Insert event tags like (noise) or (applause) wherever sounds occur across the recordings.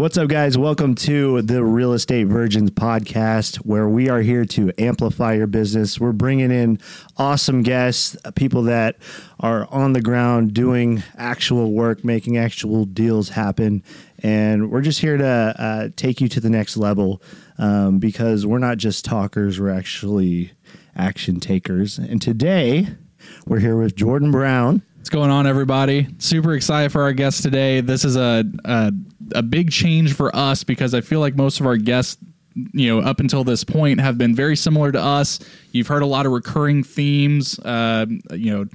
What's up, guys? Welcome to the Real Estate Virgins podcast, where we are here to amplify your business. We're bringing in awesome guests, people that are on the ground doing actual work, making actual deals happen. And we're just here to uh, take you to the next level um, because we're not just talkers, we're actually action takers. And today, we're here with Jordan Brown. What's going on, everybody? Super excited for our guest today. This is a, a a big change for us because I feel like most of our guests, you know, up until this point, have been very similar to us. You've heard a lot of recurring themes. Uh, you know,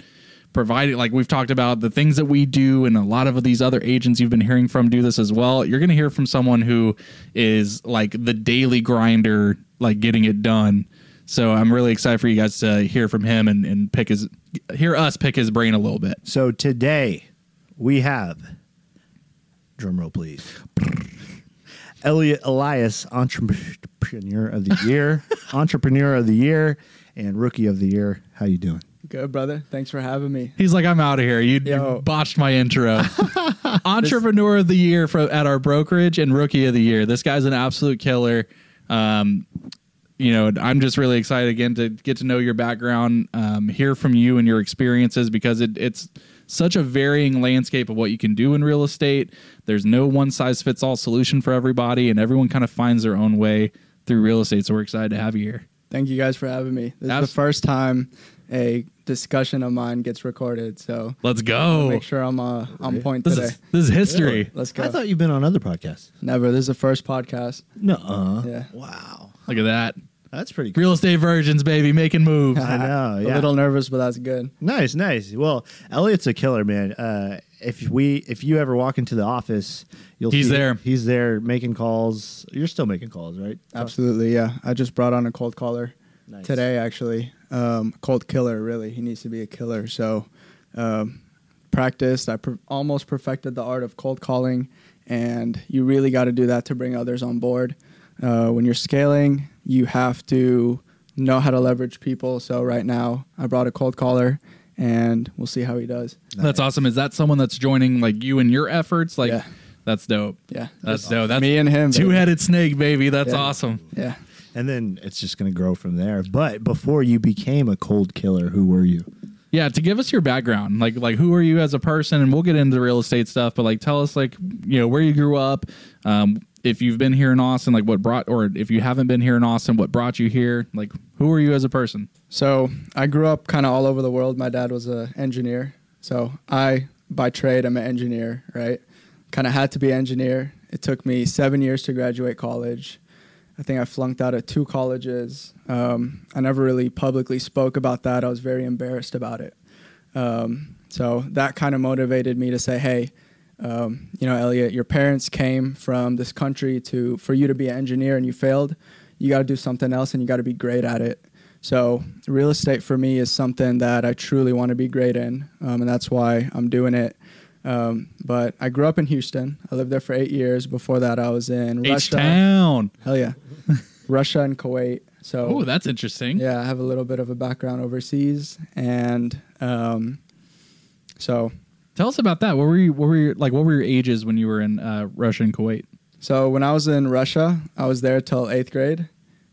provided like we've talked about the things that we do, and a lot of these other agents you've been hearing from do this as well. You're going to hear from someone who is like the daily grinder, like getting it done. So I'm really excited for you guys to hear from him and, and pick his hear us pick his brain a little bit. So today we have drum roll please. Eliott Elias, entrepreneur of the year, (laughs) entrepreneur of the year, and rookie of the year. How you doing? Good, brother. Thanks for having me. He's like, I'm out of here. You, you botched my intro. (laughs) Entrepreneur of the year for, at our brokerage and rookie of the year. This guy's an absolute killer. Um, you know, I'm just really excited again to get to know your background, um, hear from you and your experiences because it, it's such a varying landscape of what you can do in real estate. There's no one size fits all solution for everybody, and everyone kind of finds their own way through real estate. So we're excited to have you here. Thank you guys for having me. This is the first time a discussion of mine gets recorded. So let's go. Make sure I'm uh, on point this today. Is, this is history. Yeah, let's go. I thought you've been on other podcasts. Never. This is the first podcast. No. Uh, yeah. Wow. Look at that. That's pretty cool. Real estate virgins, baby, making moves. (laughs) I know. Yeah. (laughs) A little nervous, but that's good. Nice, nice. Well, Eliott's a killer, man. Uh, if we, if you ever walk into the office, you'll he's see there. He's there making calls. You're still making calls, right? Absolutely, yeah. I just brought on a cold caller nice. today, actually. Um, cold killer, really. He needs to be a killer. So, um, practiced. I per- almost perfected the art of cold calling, and you really got to do that to bring others on board. Uh, when you're scaling, you have to know how to leverage people. So right now, I brought a cold caller, and we'll see how he does. That's awesome. Is that someone that's joining like you and your efforts? Like, yeah. that's dope. Yeah, that's, that's dope. That's me and him. Two headed snake, baby. That's yeah. awesome. Yeah. And then it's just going to grow from there. But before you became a cold killer, who were you? Yeah, to give us your background, like like who are you as a person, and we'll get into the real estate stuff. But like, tell us like you know where you grew up, um, if you've been here in Austin, like what brought, or if you haven't been here in Austin, what brought you here? Like, who are you as a person? So I grew up kind of all over the world. My dad was an engineer, so I, by trade, I'm an engineer. Right, kind of had to be engineer. It took me seven years to graduate college. I think I flunked out at two colleges. Um, I never really publicly spoke about that. I was very embarrassed about it. Um, so that kind of motivated me to say, hey um, you know, Eliott, your parents came from this country to for you to be an engineer and you failed. You got to do something else and you got to be great at it. So, real estate for me is something that I truly want to be great in, um, and that's why I'm doing it. Um, but I grew up in Houston. I lived there for eight years. Before that, I was in Russia. Town. Hell yeah, (laughs) Russia and Kuwait. So, oh, that's interesting. Yeah, I have a little bit of a background overseas, and um, so Tell us about that. What were you? What were your like? What were your ages when you were in uh, Russia and Kuwait? So when I was in Russia, I was there till eighth grade,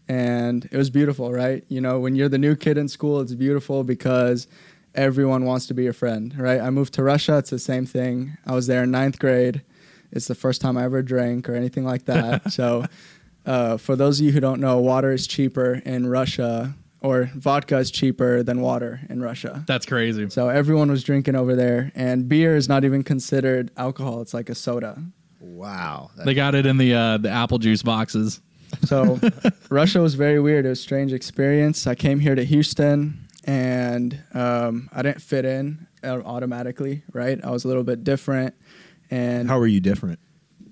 and it was beautiful, right? You know, when you're the new kid in school, it's beautiful because everyone wants to be your friend, right? I moved to Russia. It's the same thing. I was there in ninth grade. It's the first time I ever drank or anything like that. (laughs) so, uh, for those of you who don't know, water is cheaper in Russia or vodka is cheaper than water in Russia. That's crazy. So everyone was drinking over there, and beer is not even considered alcohol. It's like a soda. Wow. They got it in the uh, the apple juice boxes. (laughs) So Russia was very weird. It was a strange experience. I came here to Houston, and um, I didn't fit in uh, automatically. Right, I was a little bit different. And how were you different?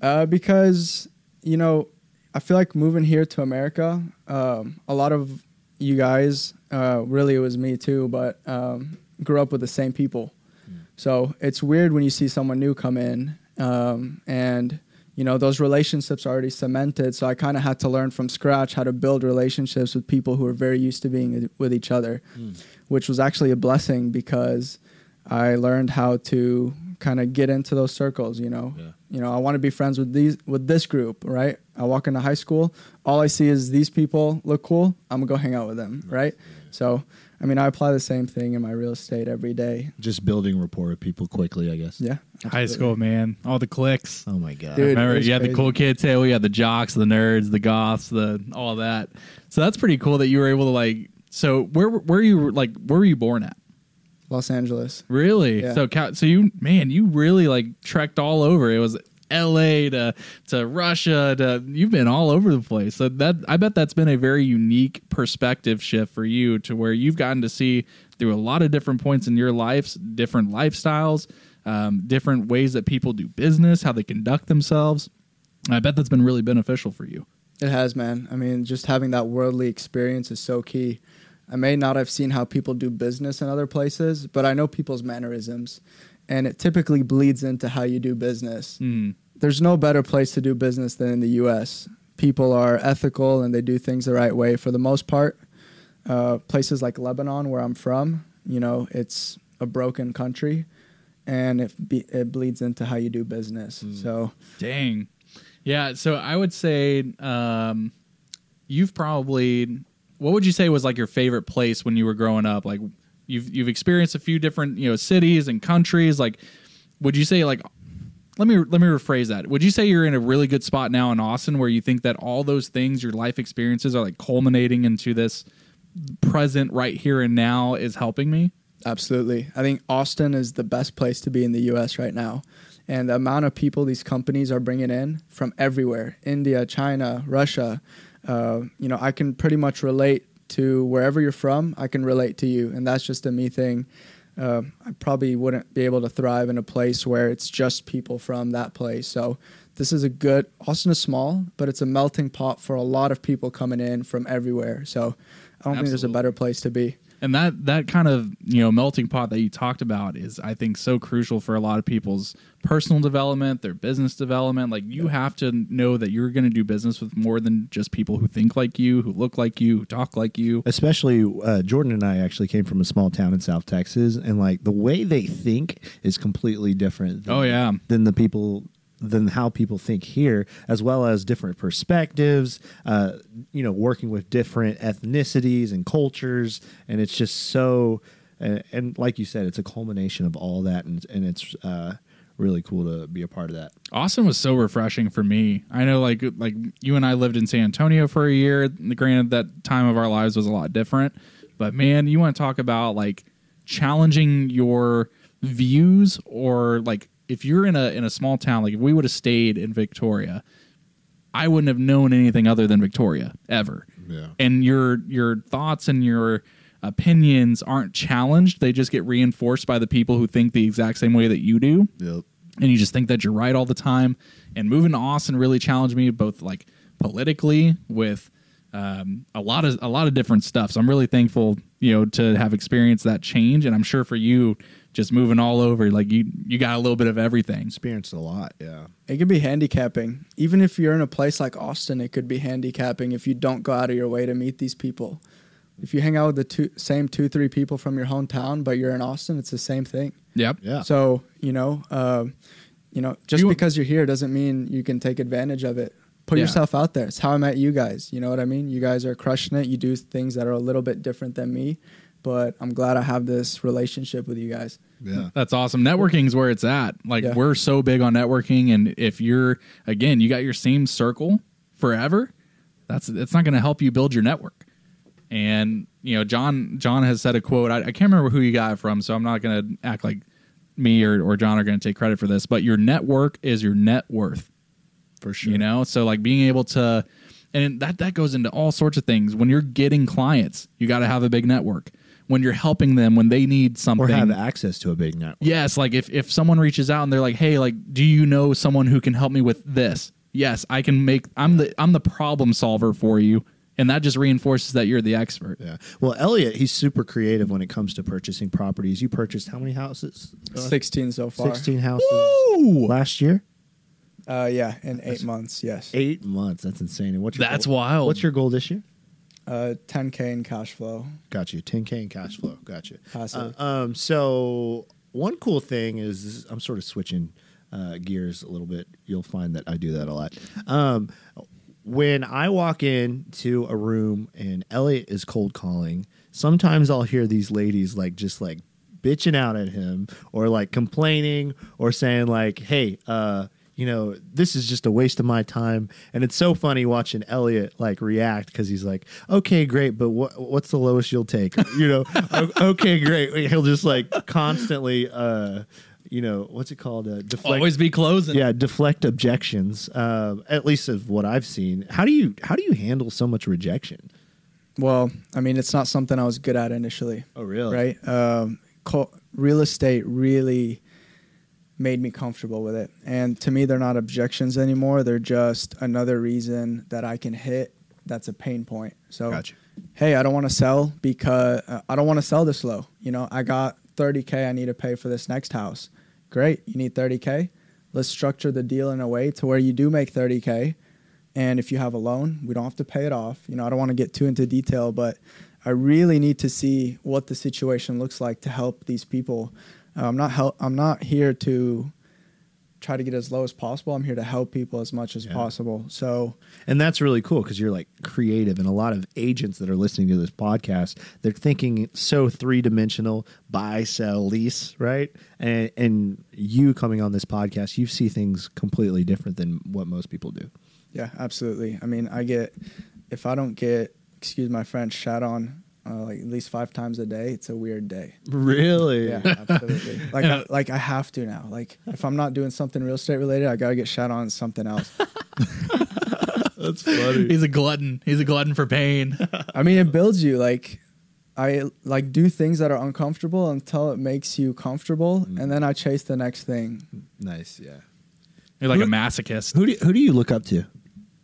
Uh, because you know, I feel like moving here to America, um, a lot of you guys. Uh, really, it was me too, but um, grew up with the same people. Mm. So it's weird when you see someone new come in, um, and you know those relationships are already cemented. So I kind of had to learn from scratch how to build relationships with people who are very used to being with each other, mm. which was actually a blessing because I learned how to kind of get into those circles. You know, Yeah. you know, I want to be friends with these with this group, right? I walk into high school, all I see is these people look cool. I'm gonna go hang out with them, right? So, I mean, I apply the same thing in my real estate every day. Just building rapport with people quickly, I guess. Yeah, High school, man. All the clicks. Oh my god. Dude, Remember, it's you had the cool kids too. We had the jocks, the nerds, the goths, the all that. So that's pretty cool that you were able to like. So where where you like where were you born at? Los Angeles. Really? Yeah. So so you man, you really like trekked all over. It was L.A. to to Russia to you've been all over the place. So that I bet that's been a very unique perspective shift for you to where you've gotten to see through a lot of different points in your lives, different lifestyles, um, different ways that people do business, how they conduct themselves. I bet that's been really beneficial for you. It has, man. I mean, just having that worldly experience is so key. I may not have seen how people do business in other places, but I know people's mannerisms, and it typically bleeds into how you do business. Mm. There's no better place to do business than in the U.S. People are ethical and they do things the right way for the most part. Uh, places like Lebanon, where I'm from, you know, it's a broken country, and it be, it bleeds into how you do business. So Dang. Yeah, so I would say um, you've probably what would you say was like your favorite place when you were growing up? Like you've you've experienced a few different, you know, cities and countries. Like would you say like let me let me rephrase that. Would you say you're in a really good spot now in Austin where you think that all those things, your life experiences are like culminating into this present right here and now is helping me? Absolutely. I think Austin is the best place to be in the US right now. And the amount of people these companies are bringing in from everywhere India, China, Russia uh, you know, I can pretty much relate to wherever you're from, I can relate to you. And that's just a me thing. Uh, I probably wouldn't be able to thrive in a place where it's just people from that place. So this is a good, Austin is small, but it's a melting pot for a lot of people coming in from everywhere. So I don't think there's a better place to be. And that that kind of you know melting pot that you talked about is i think so crucial for a lot of people's personal development their business development like you have to know that you're going to do business with more than just people who think like you who look like you who talk like you especially uh, Jordan and I actually came from a small town in South Texas, and like the way they think is completely different. Than, Oh, yeah. than the people than how people think here, as well as different perspectives. Uh, you know, working with different ethnicities and cultures, and it's just so. And, and like you said, it's a culmination of all that, and and it's uh, really cool to be a part of that. austin was so refreshing for me i know like like you and i lived in san antonio for a year granted that time of our lives was a lot different but man you want to talk about like challenging your views or like if you're in a in a small town like if we would have stayed in victoria i wouldn't have known anything other than victoria ever Yeah. and your your thoughts and your opinions aren't challenged they just get reinforced by the people who think the exact same way that you do Yep. and you just think that you're right all the time. And moving to Austin really challenged me both like politically with um, a lot of a lot of different stuff. So I'm really thankful, you know, to have experienced that change. And I'm sure for you, just moving all over, like you you got a little bit of everything. Experienced a lot, yeah. It could be handicapping. Even if you're in a place like Austin, it could be handicapping if you don't go out of your way to meet these people. If you hang out with the two, same two, three people from your hometown, but you're in Austin, it's the same thing. Yep. Yeah. So you know, um, you know, just You- because you're here doesn't mean you can take advantage of it. Put Yeah. yourself out there. It's how I met you guys. You know what I mean? You guys are crushing it. You do things that are a little bit different than me, but I'm glad I have this relationship with you guys. Yeah. That's awesome. Networking is where it's at. Like Yeah. we're so big on networking, and if you're again, you got your same circle forever, that's it's not going to help you build your network. And you know, John John has said a quote. I, I can't remember who you got it from, so I'm not going to act like me or, or John are going to take credit for this. But your network is your net worth For sure. you know so like being able to and that that goes into all sorts of things when you're getting clients you got to have a big network when you're helping them when they need something Or have access to a big network. yes like if if someone reaches out and they're like hey like do you know someone who can help me with this yes i can make i'm the i'm the problem solver for you and that just reinforces that you're the expert Yeah. Well, Eliott, he's super creative when it comes to purchasing properties. You purchased how many houses? Uh, 16 so far. 16 houses Woo! last year? Uh, yeah, in eight months. Yes. Eight months. That's insane. And what's your That's goal? wild. What's your goal this year? Uh, 10k in cash flow. Got you. 10K in cash flow. Got you. Passive. Uh, um, so one cool thing is I'm sort of switching uh, gears a little bit. You'll find that I do that a lot. Um, when I walk into a room and Eliott is cold calling, sometimes I'll hear these ladies like just like bitching out at him or like complaining or saying like, "Hey, uh, you know, this is just a waste of my time." And it's so funny watching Eliott like react because he's like, "Okay, great, but what what's the lowest you'll take?" (laughs) You know, "Okay, great." He'll just like constantly, uh, you know, what's it called? Uh, deflect. Always be closing. yeah, deflect objections. Uh, at least of what I've seen. How do you how do you handle so much rejection? Well, I mean, it's not something I was good at initially. Oh, really? Right? Um, co- real estate really made me comfortable with it. And to me, they're not objections anymore. They're just another reason that I can hit that's a pain point. So, Gotcha. hey, I don't want to sell because uh, I don't want to sell this low. You know, I got 30K I need to pay for this next house. Great. You need 30K. Let's structure the deal in a way to where you do make 30K. And if you have a loan, we don't have to pay it off. You know, I don't want to get too into detail, but I really need to see what the situation looks like to help these people. Uh, I'm not help. I'm not here to try to get as low as possible. I'm here to help people as much as Yeah. possible. So And that's really cool because you're like creative, and a lot of agents that are listening to this podcast, they're thinking so three dimensional: buy, sell, lease, right? And and you coming on this podcast, you see things completely different than what most people do. Yeah, absolutely. I mean, I get if I don't get excuse my French shat on uh, like at least five times a day, it's a weird day. Really? Yeah, absolutely. (laughs) Like I, like I have to now. Like if I'm not doing something real estate related, I gotta get shat on something else. (laughs) that's funny. He's a glutton. He's a glutton for pain. (laughs) I mean, it builds you. Like I like do things that are uncomfortable until it makes you comfortable, and then I chase the next thing. nice, yeah. You're like a masochist. Who do who do you look up to?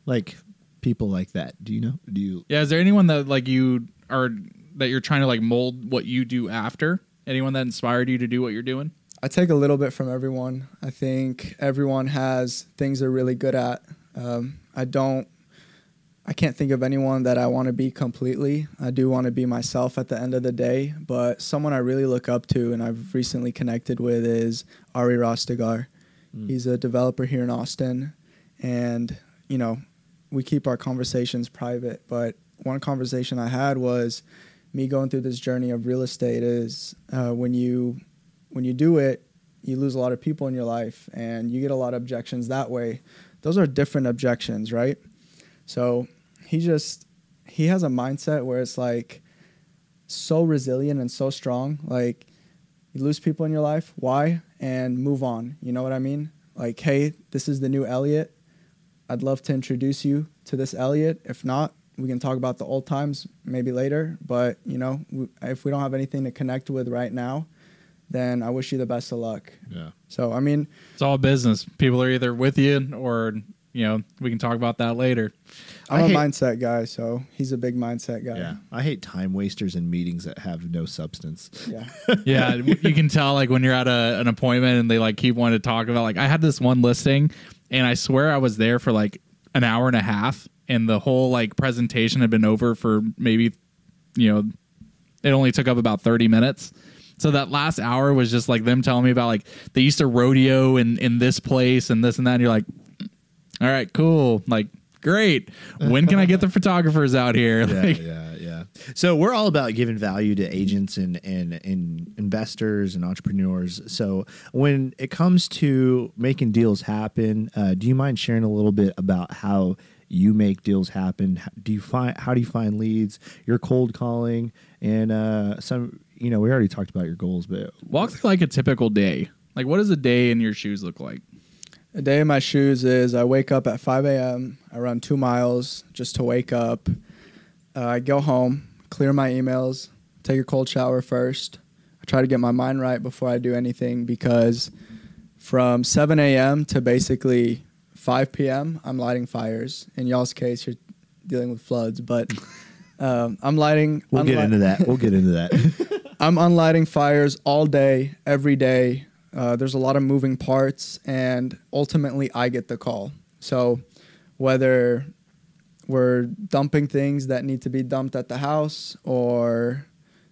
Like people like that? Do you know? Do you? Yeah, is there anyone that like you are that you're trying to like mold what you do after? Anyone that inspired you to do what you're doing? I take a little bit from everyone. I think everyone has things they're really good at. Um, I don't. I can't think of anyone that I want to be completely. I do want to be myself at the end of the day, but someone I really look up to and I've recently connected with is Ari Rastegar. He's a developer here in Austin, and you know, we keep our conversations private. But one conversation I had was me going through this journey of real estate is uh, when you when you do it, you lose a lot of people in your life, and you get a lot of objections that way. Those are different objections, right? So he just he has a mindset where it's like so resilient and so strong. Like you lose people in your life, why? And move on. You know what I mean? Like, hey, this is the new Eliott. I'd love to introduce you to this Eliott. If not, we can talk about the old times maybe later. But you know, we, if we don't have anything to connect with right now, then I wish you the best of luck. Yeah. So I mean, It's all business. People are either with you or you know we can talk about that later. I'm I a hate- mindset guy, so he's a big mindset guy. Yeah. I hate time wasters and meetings that have no substance. Yeah. (laughs) Yeah, you can tell like when you're at a, an appointment and they like keep wanting to talk about like I had this one listing and I swear I was there for like an hour and a half and the whole like presentation had been over for maybe you know it only took up about 30 minutes. So that last hour was just like them telling me about like they used to rodeo in in this place and this and that and you're like all right, cool. Like great. When can I get the photographers out here? (laughs) yeah, Like, yeah, yeah. So we're all about giving value to agents and, and and investors and entrepreneurs. So when it comes to making deals happen, uh, do you mind sharing a little bit about how you make deals happen? Do you find how do you find leads? Your cold calling and uh, some. You know, we already talked about your goals, but Walk through like a typical day. Like what does a day in your shoes look like? A day in my shoes is I wake up at 5 a.m. I run two miles just to wake up. Uh, I go home, clear my emails, take a cold shower first. I try to get my mind right before I do anything because from 7 a.m. to basically 5 p.m., I'm lighting fires. In y'all's case, you're dealing with floods, but (laughs) um, I'm lighting. we'll get into that. We'll get into that. (laughs) (laughs) I'm unlighting fires all day, every day. Uh, there's a lot of moving parts, and ultimately, I get the call. So, whether we're dumping things that need to be dumped at the house, or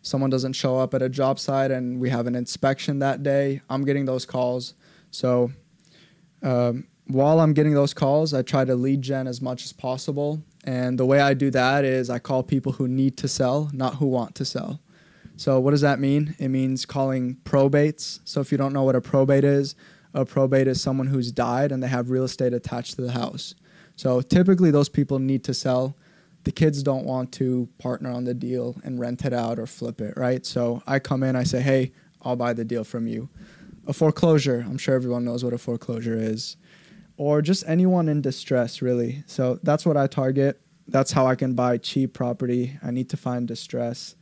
someone doesn't show up at a job site and we have an inspection that day, I'm getting those calls. So um, while I'm getting those calls, I try to lead gen as much as possible. And the way I do that is I call people who need to sell, not who want to sell. So what does that mean? It means calling probates. So if you don't know what a probate is, a probate is someone who's died and they have real estate attached to the house. So typically those people need to sell. The kids don't want to partner on the deal and rent it out or flip it, right? So I come in, I say, "Hey, I'll buy the deal from you." A foreclosure, I'm sure everyone knows what a foreclosure is. Or just anyone in distress, really. So that's what I target. That's how I can buy cheap property. I need to find distress.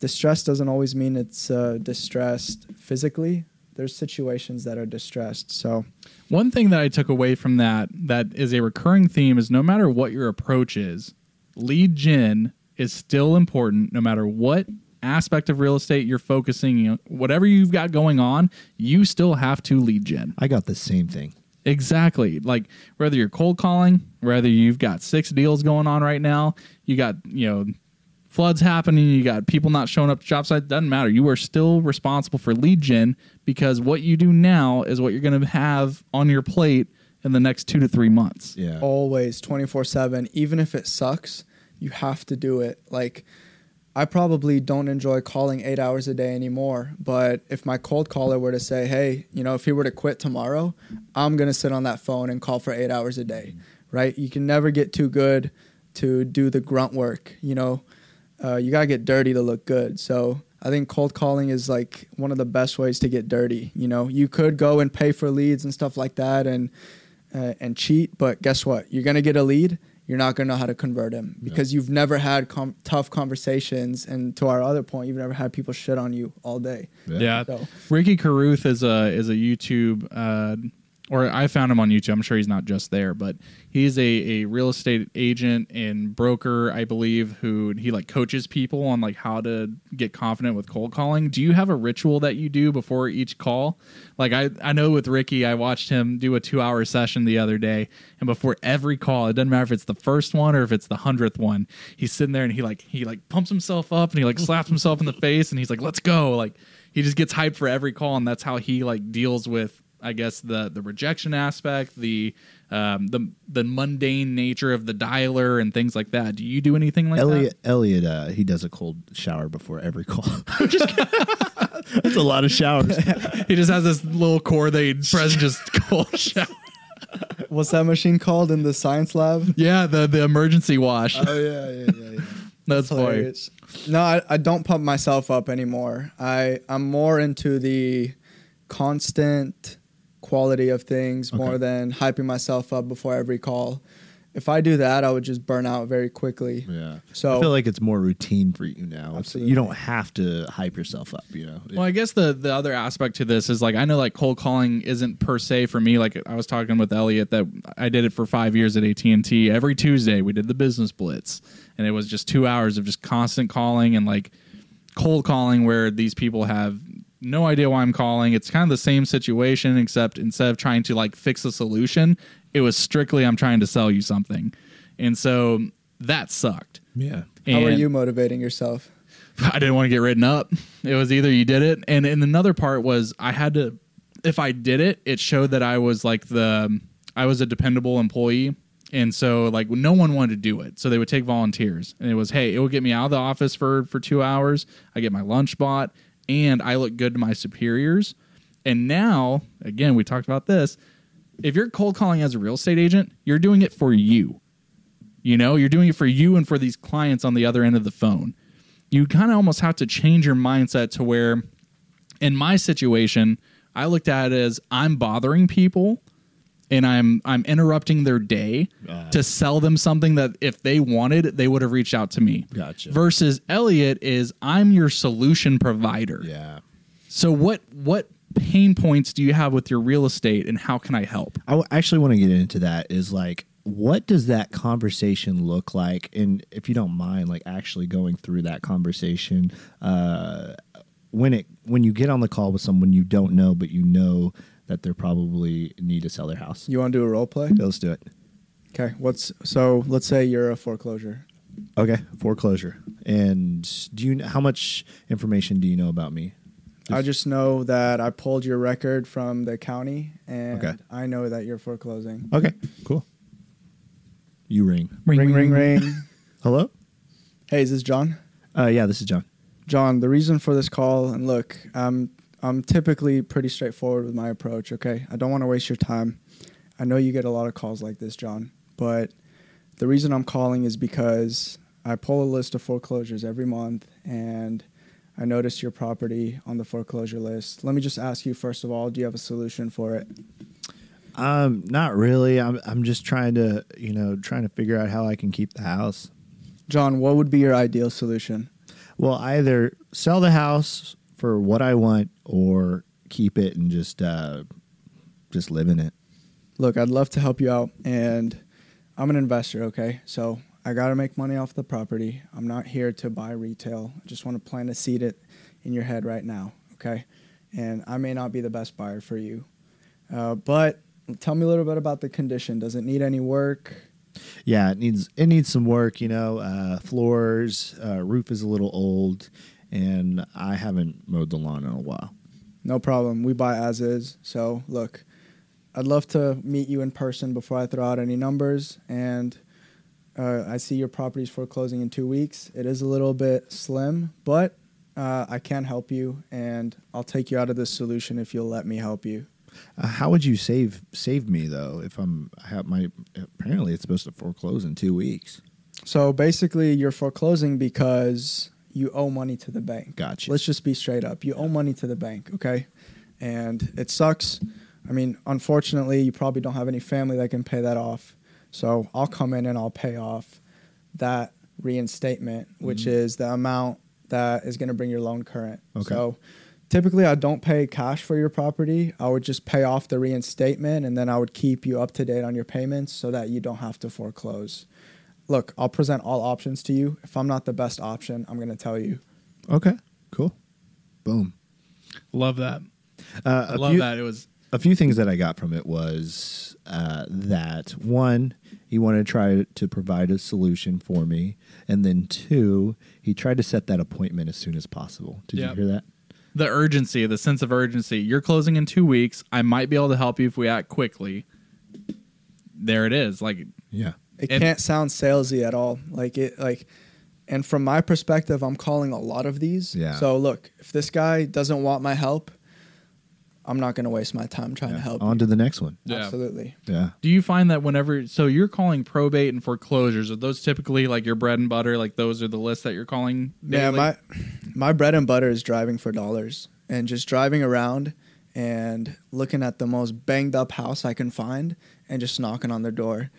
Distress doesn't always mean it's uh, distressed physically. There's situations that are distressed. So One thing that I took away from that that is a recurring theme is no matter what your approach is, lead gen is still important no matter what aspect of real estate you're focusing, you know, whatever you've got going on, you still have to lead gen. I got the same thing. Exactly. Like whether you're cold calling, whether you've got six deals going on right now, you got, you know, floods happening, you got people not showing up to job site, doesn't matter. You are still responsible for lead gen because what you do now is what you're going to have on your plate in the next 2 to 3 months. Yeah. always 24/7 even if it sucks you have to do it like I probably don't enjoy calling 8 hours a day anymore but if my cold caller were to say hey you know if he were to quit tomorrow I'm going to sit on that phone and call for 8 hours a day right you can never get too good to do the grunt work you know uh, you got to get dirty to look good so I think cold calling is like one of the best ways to get dirty you know you could go and pay for leads and stuff like that and uh, and cheat. But guess what? You're gonna get a lead. You're not gonna know how to convert him because you've never had com- tough conversations. And to our other point, you've never had people shit on you all day. Yeah. So Ricky Carruth is a is a YouTube uh, or I found him on YouTube. I'm sure he's not just there, but he's a, a real estate agent and broker, I believe, who he like coaches people on like how to get confident with cold calling. Do you have a ritual that you do before each call? Like I, I know with Ricky, I watched him do a two hour session the other day, and before every call, it doesn't matter if it's the first one or if it's the hundredth one, he's sitting there and he like he like pumps himself up and he like slaps himself in the face and he's like, "Let's go!" Like he just gets hyped for every call, and that's how he like deals with I guess the the rejection aspect, the um, the the mundane nature of the dialer and things like that. Do you do anything like Eliott, Eliott, uh, he does a cold shower before every call. (laughs) (laughs) That's a lot of showers. (laughs) He just has this little cord that he presses just cold shower. what's that machine called in the science lab? Yeah, the the emergency wash. oh yeah, yeah, yeah. yeah. That's funny. Hilarious. No, I, I don't pump myself up anymore. I I'm more into the constant quality of things more than hyping myself up before every call. If I do that, I would just burn out very quickly. Yeah. So- I feel like it's more routine for you now. Absolutely. you don't have to hype yourself up. You know. Well, I guess the the other aspect to this is like I know like cold calling isn't per se for me. Like I was talking with Eliott that I did it for five years at AT and T. Every Tuesday we did the business blitz, and it was just two hours of just constant calling and like cold calling where these people have no idea why I'm calling. It's kind of the same situation, except instead of trying to like fix a solution, it was strictly I'm trying to sell you something, and so that sucked. yeah. how are you motivating yourself? (laughs) I didn't want to get written up. It was either you did it, and and another part was I had to. If I did it, it showed that I was like the I was a dependable employee, and so like no one wanted to do it, so they would take volunteers, and it was hey, it will get me out of the office for for two hours. I get my lunch bought, and I look good to my superiors. And now, again, we talked about this. If you're cold calling as a real estate agent, you're doing it for you. You know, you're doing it for you and for these clients on the other end of the phone. You kind of almost have to change your mindset to where, in my situation, I looked at it as I'm bothering people and I'm I'm interrupting their day Ah. to sell them something that if they wanted, they would have reached out to me. Gotcha. Versus Eliott is I'm your solution provider. Yeah. So what what pain points do you have with your real estate and how can I help? I w- actually want to get into that. Is like, what does that conversation look like? And if you don't mind, like actually going through that conversation, uh, when it when you get on the call with someone you don't know, but you know that they're probably need to sell their house. You want to do a role play? Yeah, let's do it. Okay. What's so? Let's say you're a foreclosure. Okay, foreclosure. And do you how much information do you know about me? I just know that I pulled your record from the county, and Okay. I know that you're foreclosing. Okay, cool. You ring. Ring, ring, ring. Hello? hey, is this John? Uh, yeah, this is John. John, the reason for this call, and look, I'm I'm typically pretty straightforward with my approach. Okay, I don't want to waste your time. I know you get a lot of calls like this, John, but the reason I'm calling is because I pull a list of foreclosures every month, and I noticed your property on the foreclosure list. Let me just ask you first of all, do you have a solution for it? Um, not really. I'm I'm just trying to, you know, trying to figure out how I can keep the house. John, what would be your ideal solution? Well, either sell the house for what I want or keep it and just uh just live in it. Look, I'd love to help you out, and I'm an investor, okay? So I got to make money off the property. I'm not here to buy retail. I just want to plant a seed it in your head right now, okay? And I may not be the best buyer for you, uh, but tell me a little bit about the condition. Does it need any work? Yeah, it needs it needs some work, you know. Uh floors, uh roof is a little old and I haven't mowed the lawn in a while. No problem. We buy as is. So look, I'd love to meet you in person before I throw out any numbers. And uh, I see your property's foreclosing in two weeks. It is a little bit slim, but uh, I can help you, and I'll take you out of this solution if you'll let me help you. Uh, how would you save save me though if I'm I have my apparently it's supposed to foreclose in 2 weeks. So basically, you're foreclosing because you owe money to the bank. Gotcha. Let's just be straight up. You owe money to the bank, okay? And it sucks. I mean, unfortunately, you probably don't have any family that can pay that off. So I'll come in and I'll pay off that reinstatement, which Mhm. is the amount that is going to bring your loan current. Okay. So typically, I don't pay cash for your property. I would just pay off the reinstatement and then I would keep you up to date on your payments so that you don't have to foreclose. Look, I'll present all options to you. If I'm not the best option, I'm going to tell you. Okay. Cool. Boom. Love that. Uh, I a love few, that. It was a few things that I got from it was uh, that one, he wanted to try to provide a solution for me, and then two, he tried to set that appointment as soon as possible. Did Yep. you hear that? the urgency, the sense of urgency. You're closing in two weeks. I might be able to help you if we act quickly. There it is. Like Yeah. It And- can't sound salesy at all. Like it like and from my perspective, I'm calling a lot of these. Yeah. So look, if this guy doesn't want my help, I'm not going to waste my time trying yeah. to help. On you. to the next one. Yeah. Absolutely. Yeah. Do you find that whenever so you're calling probate and foreclosures, are those typically like your bread and butter? Like those are the lists that you're calling? Yeah, my my bread and butter is driving for dollars and just driving around and looking at the most banged up house I can find and just knocking on their door.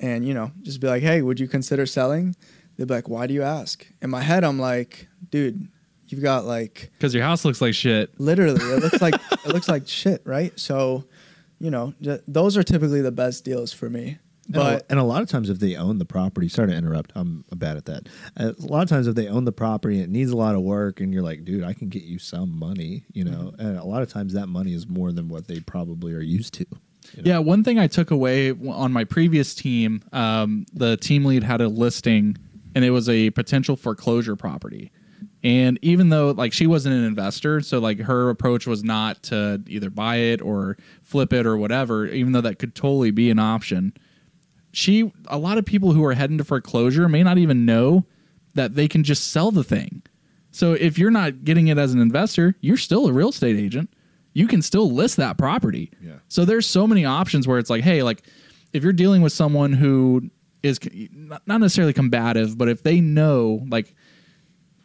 And you know, just be like, "Hey, would you consider selling?" They'd be like, "Why do you ask?" In my head, I'm like, "Dude, you've got like because your house looks like shit. literally it looks like (laughs) it looks like shit, right?" So, you know, j- those are typically the best deals for me. And a- But and a lot of times, if they own the property, sorry to interrupt, I'm bad at that. A lot of times, if they own the property and it needs a lot of work, and you're like, dude, I can get you some money, you know, mm-hmm. and a lot of times that money is more than what they probably are used to. Know? Yeah, one thing I took away on my previous team, um, the team lead had a listing, and it was a potential foreclosure property. And even though like she wasn't an investor, so like her approach was not to either buy it or flip it or whatever, even though that could totally be an option. She a lot of people who are heading to foreclosure may not even know that they can just sell the thing. So if you're not getting it as an investor, you're still a real estate agent. You can still list that property. Yeah. So there's so many options where it's like, hey, like if you're dealing with someone who is not not necessarily combative, but if they know, like,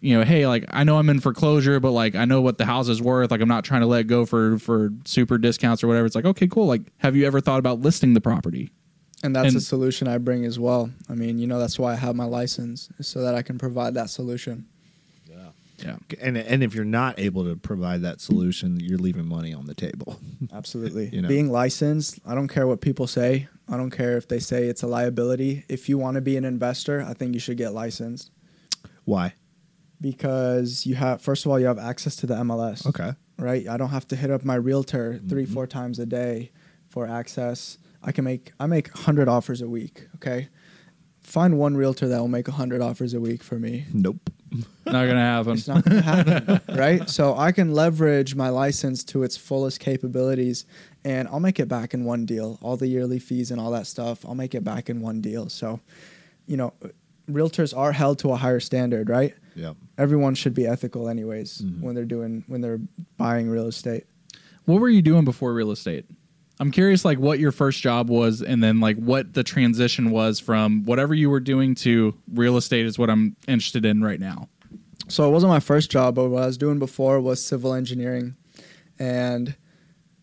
you know, hey, like I know I'm in foreclosure, but like I know what the house is worth. Like I'm not trying to let go for for super discounts or whatever. It's like, okay, cool. Like, have you ever thought about listing the property? and that's and- a solution I bring as well. I mean, you know, that's why I have my license so that I can provide that solution. Yeah. And and if you're not able to provide that solution, you're leaving money on the table. (laughs) Absolutely. You know. Being licensed, I don't care what people say. I don't care if they say it's a liability. If you want to be an investor, I think you should get licensed Why? because you have first of all you have access to the MLS. Okay. Right? I don't have to hit up my realtor 3 Mhm. 4 times a day for access. I can make I make 100 offers a week, okay? Find one realtor that will make 100 offers a week for me. Nope. Not gonna happen. It's not going to happen, (laughs) right? So I can leverage my license to its fullest capabilities, and I'll make it back in one deal. All the yearly fees and all that stuff, I'll make it back in one deal. So, you know, realtors are held to a higher standard, right? Yep. Everyone should be ethical, anyways, Mhm. when they're doing when they're buying real estate. What were you doing before real estate? I'm curious, like what your first job was, and then like what the transition was from whatever you were doing to real estate is what I'm interested in right now. So it wasn't my first job, but what I was doing before was civil engineering, and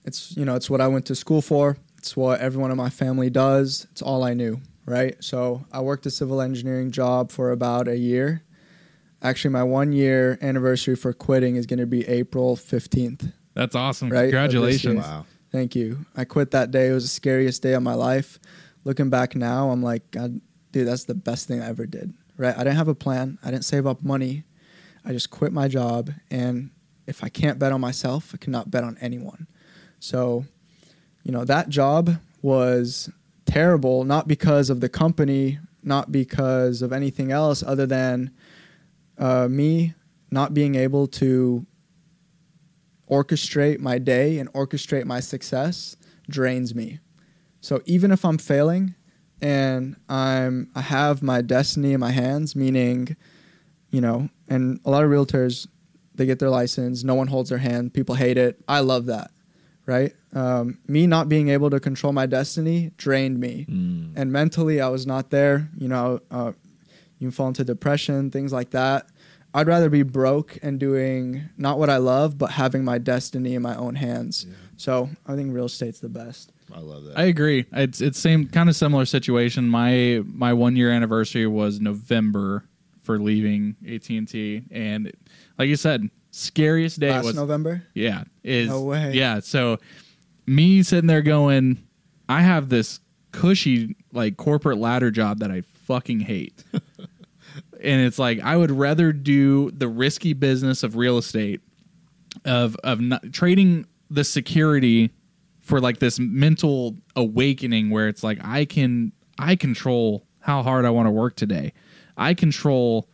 it's you know it's what I went to school for. It's what everyone in my family does. It's all I knew, right? So I worked a civil engineering job for about a year. Actually, my one year anniversary for quitting is going to be April fifteenth. That's awesome. Right, Congratulations. Wow. Thank you. I quit that day. It was the scariest day of my life. Looking back now, I'm like, God, dude, that's the best thing I ever did. Right? I didn't have a plan. I didn't save up money. I just quit my job. And if I can't bet on myself, I cannot bet on anyone. So, you know, that job was terrible, not because of the company, not because of anything else other than uh, me not being able to orchestrate my day and orchestrate my success drains me. So even if I'm failing and I'm I have my destiny in my hands, meaning, you know, and a lot of realtors they get their license, no one holds their hand, people hate it. I love that, right? Um, me not being able to control my destiny drained me, Mm. and mentally I was not there. You know, uh, you can fall into depression, things like that. I'd rather be broke and doing not what I love, but having my destiny in my own hands. So I think real estate's the best. I love that. I agree. It's it's same kind of similar situation. My my one year anniversary was November for leaving AT and T, and like you said, scariest day Last was November. yeah is No way. yeah. So me sitting there going, I have this cushy like corporate ladder job that I fucking hate. (laughs) and it's like I would rather do the risky business of real estate of of not, trading the security for like this mental awakening where it's like I can I control how hard I want to work today. I control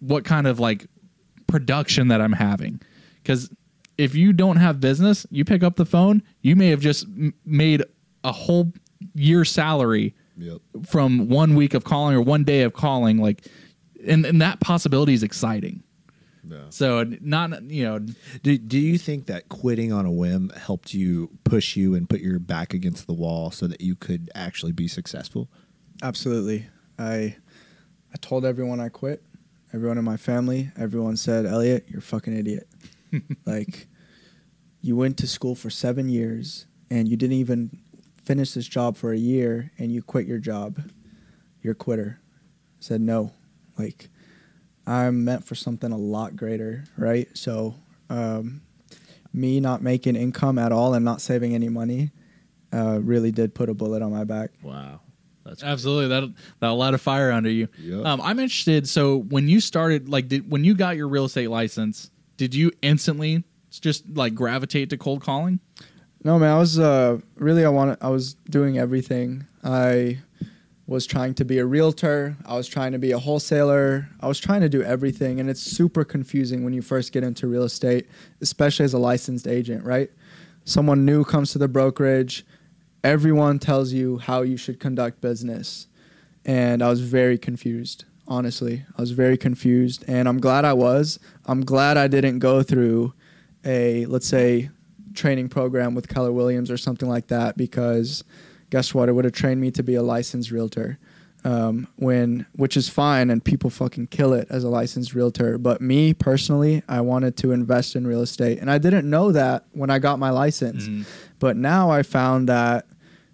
what kind of like production that I'm having. Cuz if you don't have business, you pick up the phone, you may have just m- made a whole year salary Yep. from one week of calling or one day of calling like and, and that possibility is exciting. Yeah. So not you know Do, do you think that quitting on a whim helped you push you and put your back against the wall so that you could actually be successful? Absolutely. I I told everyone I quit. Everyone in my family, everyone said, "Eliott, you're a fucking idiot." (laughs) like you went to school for 7 years and you didn't even finish this job for a year and you quit your job. You're a quitter. I said, "No." Like I'm meant for something a lot greater, right? So, um, me not making income at all and not saving any money uh, really did put a bullet on my back. Wow. That's Absolutely, that that'll light a fire under you. Yep. Um, I'm interested. So when you started, like, did when you got your real estate license, did you instantly just like gravitate to cold calling? No, man, I was uh, really I wanted I was doing everything. I was trying to be a realtor. I was trying to be a wholesaler. I was trying to do everything, and it's super confusing when you first get into real estate, especially as a licensed agent. Right? Someone new comes to the brokerage. Everyone tells you how you should conduct business, and I was very confused. Honestly, I was very confused, and I'm glad I was. I'm glad I didn't go through a let's say training program with Keller Williams or something like that because guess what? It would have trained me to be a licensed realtor. Um, when which is fine and people fucking kill it as a licensed realtor. But me personally, I wanted to invest in real estate. And I didn't know that when I got my license. But now I found that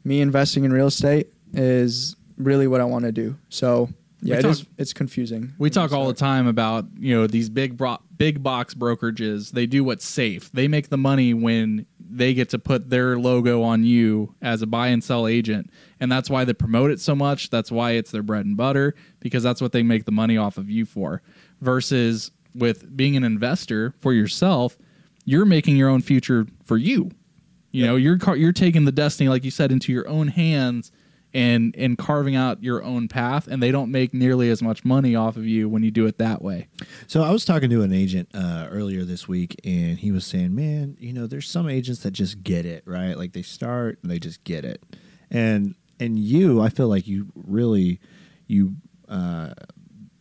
me investing in real estate is really what I want to do. So yeah, it talk- is it's confusing. We talk all the time about you know these big bro- big box brokerages. They do what's safe. They make the money when they get to put their logo on you as a buy and sell agent, and that's why they promote it so much. That's why it's their bread and butter because that's what they make the money off of you for. Versus with being an investor for yourself, you're making your own future for you. You know, you're car- you're taking the destiny, like you said, into your own hands and and carving out your own path and they don't make nearly as much money off of you when you do it that way So I was talking to an agent uh, earlier this week, and he was saying, "Man, you know, there's some agents that just get it, right? Like they start and they just get it." And and you, I feel like you really you uh,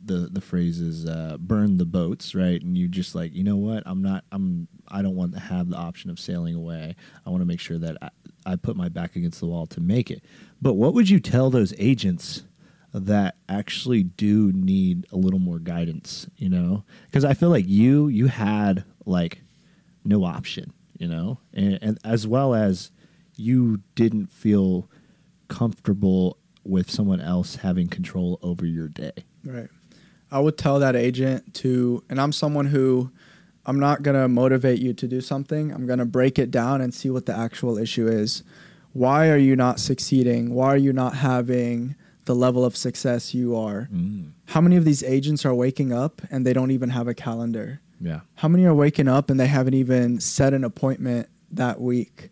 the the phrase is uh, burn the boats, right? And you just like, you know what? I'm not. I'm. I don't want to have the option of sailing away. I want to make sure that I, I put my back against the wall to make it. But what would you tell those agents? that actually do need a little more guidance, you know? Because I feel like you you had like no option, you know, and, and as well as you didn't feel comfortable with someone else having control over your day. Right. I would tell that agent to, and I'm someone who I'm not going to motivate you to do something. I'm going to break it down and see what the actual issue is. Why are you not succeeding? Why are you not having the level of success you are? Mm. How many of these agents are waking up and they don't even have a calendar? Yeah. How many are waking up and they haven't even set an appointment that week?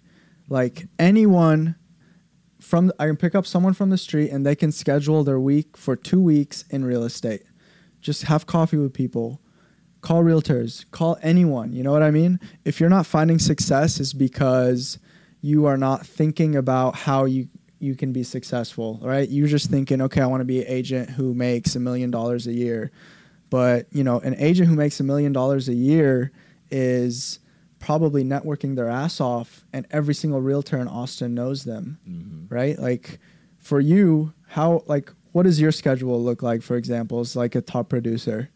Like anyone from I can pick up someone from the street and they can schedule their week for 2 weeks in real estate. Just have coffee with people. Call realtors, call anyone, you know what I mean? If you're not finding success is because you are not thinking about how you you can be successful, right? You're just thinking, okay, I want to be an agent who makes a million dollars a year. But, you know, an agent who makes a million dollars a year is probably networking their ass off and every single realtor in Austin knows them, Mhm. right? Like for you, how like what does your schedule look like for example as like a top producer?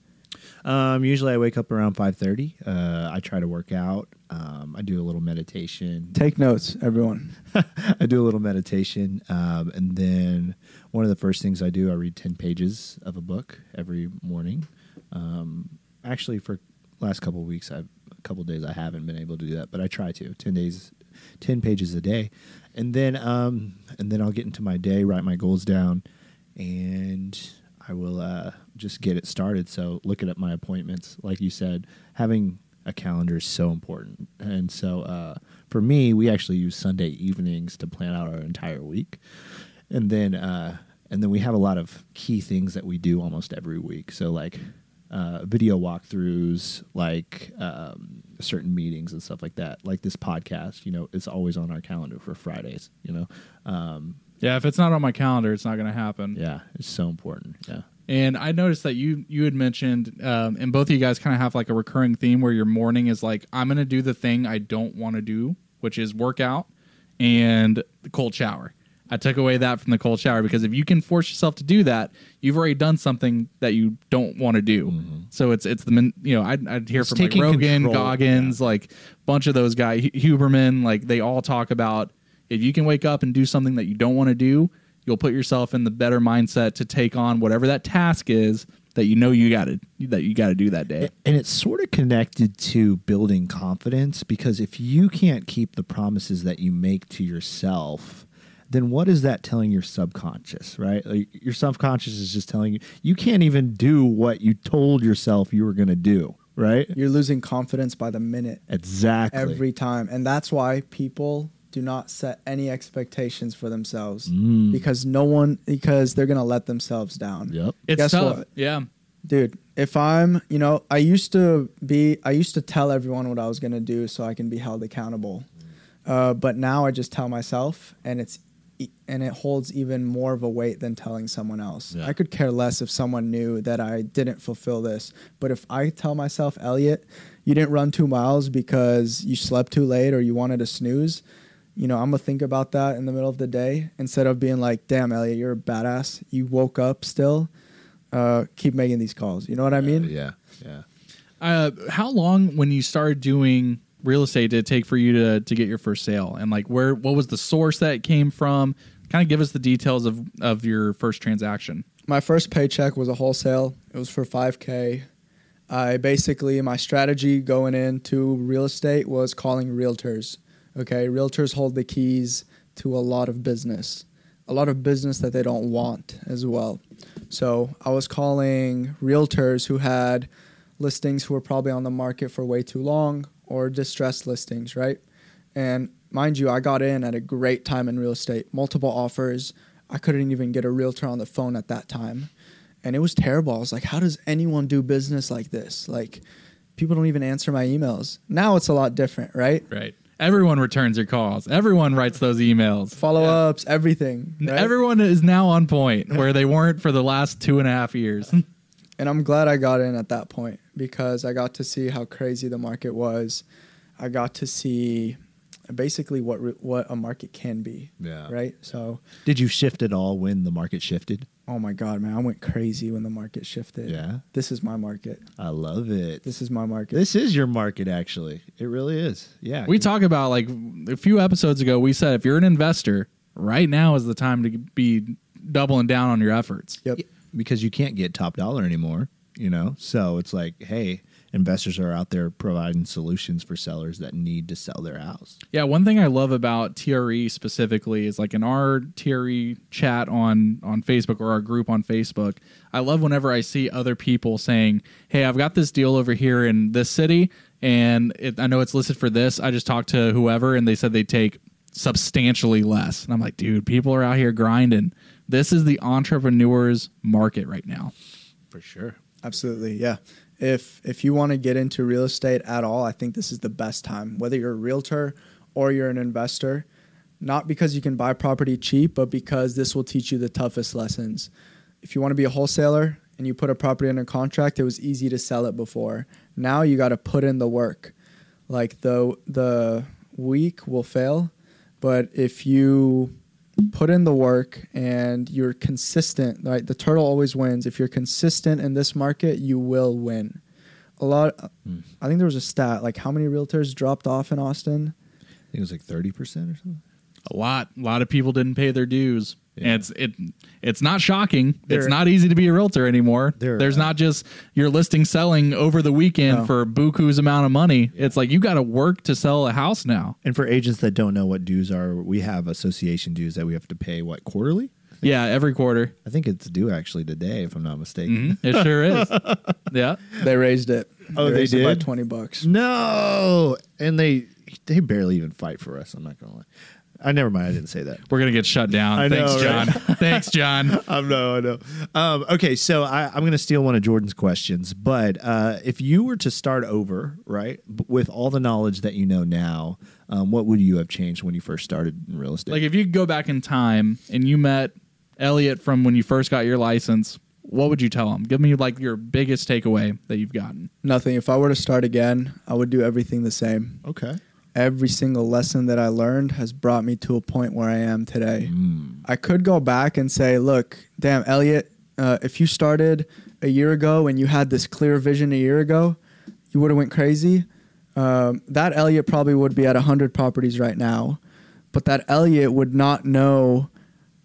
Um, usually I wake up around 5:30. Uh, I try to work out. Um, I do a little meditation. Take notes, everyone. (laughs) I do a little meditation, um, and then one of the first things I do, I read ten pages of a book every morning. Um, actually, for last couple of weeks, I've a couple of days I haven't been able to do that, but I try to ten days, ten pages a day, and then um, and then I'll get into my day, write my goals down, and I will uh, just get it started. So looking at my appointments, like you said, having a calendar is so important. And so uh, for me, we actually use Sunday evenings to plan out our entire week, and then uh, and then we have a lot of key things that we do almost every week. So like. Uh, video walkthroughs, like um, certain meetings and stuff like that. Like this podcast, you know, it's always on our calendar for Fridays. You know, um, yeah if it's not on my calendar it's not going to happen yeah, it's so important. Yeah. And I noticed that you you had mentioned, um, and both of you guys kind of have like a recurring theme where your morning is like, I'm going to do the thing I don't want to do, which is workout and the cold shower. I took away that from the cold shower because if you can force yourself to do that, you've already done something that you don't want to do. So it's it's the you know I'd, I'd hear It's from like Rogan, control, Goggins, like bunch of those guys, Huberman, like they all talk about if you can wake up and do something that you don't want to do, you'll put yourself in the better mindset to take on whatever that task is that you know you got to that you got to do that day. And it's sort of connected to building confidence because if you can't keep the promises that you make to yourself, then what is that telling your subconscious, right? Like your subconscious is just telling you you can't even do what you told yourself you were going to do, right? You're losing confidence by the minute Exactly. every time. And that's why people do not set any expectations for themselves Mm. because no one because they're going to let themselves down. Yep. It's Guess tough. what? Yeah. Dude, if I'm, you know, I used to be, I used to tell everyone what I was going to do so I can be held accountable. Uh, but now I just tell myself and it's, e- and it holds even more of a weight than telling someone else. Yeah. I could care less if someone knew that I didn't fulfill this. But if I tell myself, Eliott, you didn't run two miles because you slept too late or you wanted to snooze, you know, I'm gonna think about that in the middle of the day instead of being like, damn, Eliott, you're a badass. You woke up still uh, keep making these calls. You know what I mean? yeah. Yeah. Uh, how long when you started doing real estate did it take for you to to get your first sale? And like where what was the source that it came from? Kind of give us the details of of your first transaction. My first paycheck was a wholesale. It was for 5K. I basically, my strategy going into real estate was calling realtors. Okay, realtors hold the keys to a lot of business, a lot of business that they don't want as well. So I was calling realtors who had listings who were probably on the market for way too long or distressed listings, right? And mind you, I got in at a great time in real estate, multiple offers. I couldn't even get a realtor on the phone at that time. And it was terrible. I was like, how does anyone do business like this? Like, people don't even answer my emails. Now it's a lot different, right? Right. Everyone returns your calls. Everyone writes those emails. Follow ups, everything. right? Everyone is now on point where they weren't for the last two and a half years. (laughs) and I'm glad I got in at that point because I got to see how crazy the market was. I got to see basically what re- what a market can be. Yeah. Right. So, Did you shift at all when the market shifted? oh my god, man, I went crazy when the market shifted. Yeah. This is my market. I love it. This is my market. This is your market, actually. It really is. Yeah. we talk about like a few episodes ago, we said if you're an investor, right now is the time to be doubling down on your efforts. Yep. because you can't get top dollar anymore, you know? So it's like, hey, investors are out there providing solutions for sellers that need to sell their house. Yeah, one thing I love about TRE specifically is like in our TRE chat on on Facebook or our group on Facebook, I love whenever I see other people saying, "Hey, I've got this deal over here in this city, and it, I know it's listed for this. I just talked to whoever, and they said they take substantially less." And I'm like, "Dude, people are out here grinding. This is the entrepreneur's market right now." For sure. Absolutely, yeah. If if you want to get into real estate at all, I think this is the best time. Whether you're a realtor or you're an investor, not because you can buy property cheap, but because this will teach you the toughest lessons. If you want to be a wholesaler and you put a property under contract, it was easy to sell it before. Now you got to put in the work. Like the the week will fail, but if you put in the work and you're consistent right? The turtle always wins. If you're consistent in this market you will win. A lot hmm. i think there was a stat like how many realtors dropped off in austin? I think it was like 30% or something. A lot, a lot of people didn't pay their dues. Yeah. It's it it's not shocking. There- it's not easy to be a realtor anymore. There- There's not just your listing selling over the weekend No. for buku's amount of money. It's like you got to work to sell a house now. And for agents that don't know what dues are, we have association dues that we have to pay, what, quarterly? Yeah, every quarter. I think it's due actually today, if I'm not mistaken. Mhm. It sure is. (laughs) Yeah. they raised it Oh, they raised it by did? 20 bucks No. And they they barely even fight for us. I'm not going to lie. I never mind. I didn't say that. We're gonna get shut down. I Thanks, know, John. right? (laughs) Thanks, John. I know, I know. Um, okay, so I, I'm going to steal one of Jordan's questions, but uh, if you were to start over, right, with all the knowledge that you know now, um, what would you have changed when you first started in real estate? Like if you could go back in time and you met Eliott from when you first got your license, what would you tell him? Give me like your biggest takeaway that you've gotten. nothing if i were to start again i would do everything the same okay, every single lesson that i learned has brought me to a point where i am today Mm. I could go back and say, look, damn, Eliott, uh, if you started a year ago and you had this clear vision a year ago, you would have went crazy. Um, that Eliott probably would be at 100 properties right now, but that Eliott would not know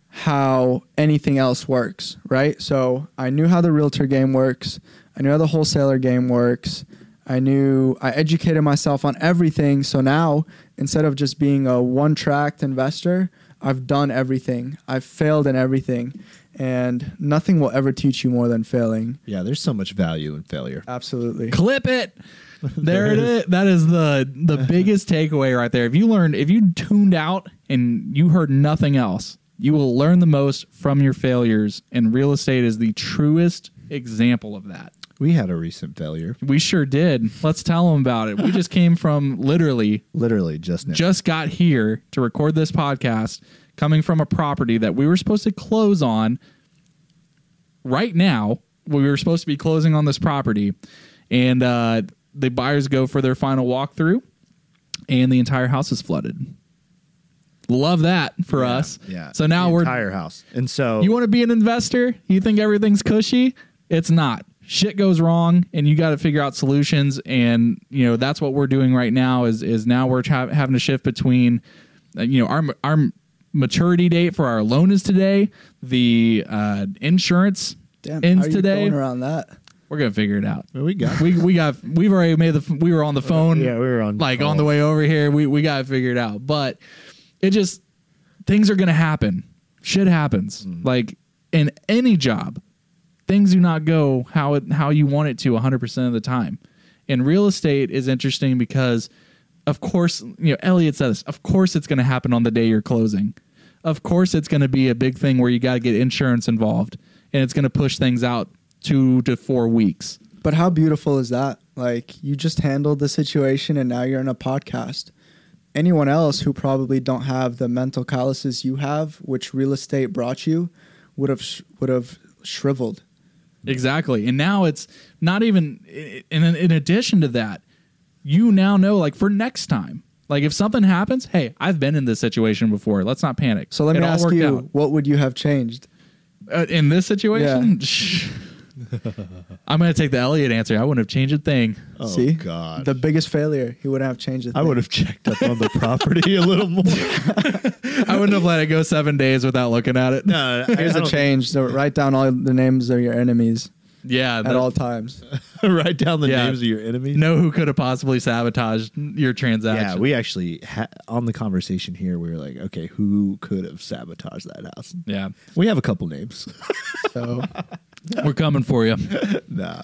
how anything else works, right? So I knew how the realtor game works. I knew how the wholesaler game works. I knew I educated myself on everything. So now, instead of just being a one tracked investor, I've done everything. I've failed in everything. And nothing will ever teach you more than failing. yeah, there's so much value in failure. Absolutely. clip it (laughs) there it is that is the the (laughs) biggest takeaway right there if you learned if you tuned out and you heard nothing else you will learn the most from your failures and real estate is the truest example of that We had a recent failure, we sure did let's tell them about it we just came from literally literally just now. just got here to record this podcast coming from a property that we were supposed to close on right now we were supposed to be closing on this property and uh, the buyers go for their final walkthrough and the entire house is flooded love that for us yeah. so now The we're entire house, and so you want to be an investor? You think everything's cushy? It's not. Shit goes wrong, and you got to figure out solutions. And you know that's what we're doing right now. Is is now we're ha- having to shift between, uh, you know, our our maturity date for our loan is today. The uh, insurance Damn, ends how are you today. going around that? We're gonna figure it out. Well, we got We we got we've already made the we were on the phone. Yeah, we were on like call. on the way over here. We we got to figure it out. But it just things are gonna happen. Shit happens. Mm-hmm. Like in any job, things do not go how it how you want it to 100 percent of the time. And real estate is interesting because, of course, you know Eliott this. Of course, it's going to happen on the day you're closing. of course it's going to be a big thing where you got to get insurance involved and it's going to push things out two to four weeks. But how beautiful is that? Like you just handled the situation and now you're in a podcast. Anyone else who probably don't have the mental calluses you have, which real estate brought you, would have sh- would have shriveled. Exactly. And now it's not even in in addition to that, you now know like for next time. Like if something happens, hey, I've been in this situation before. Let's not panic. So let me ask you, out. what would you have changed? Uh, in this situation, (laughs) (laughs) I'm going to take the Eliott answer. I wouldn't have changed a thing. Oh See, God. the biggest failure. He wouldn't have changed it. I would have checked up on the (laughs) property a little more. (laughs) I wouldn't have let it go seven days without looking at it. no, I, Here's I a don't- change. So write down all the names of your enemies Yeah, at the- all times. write down the Yeah. names of your enemies. know who could have possibly sabotaged your transaction. Yeah, we actually ha- on the conversation here. We were like, okay, who could have sabotaged that house? yeah, We have a couple names. So we're coming for you. (laughs) nah.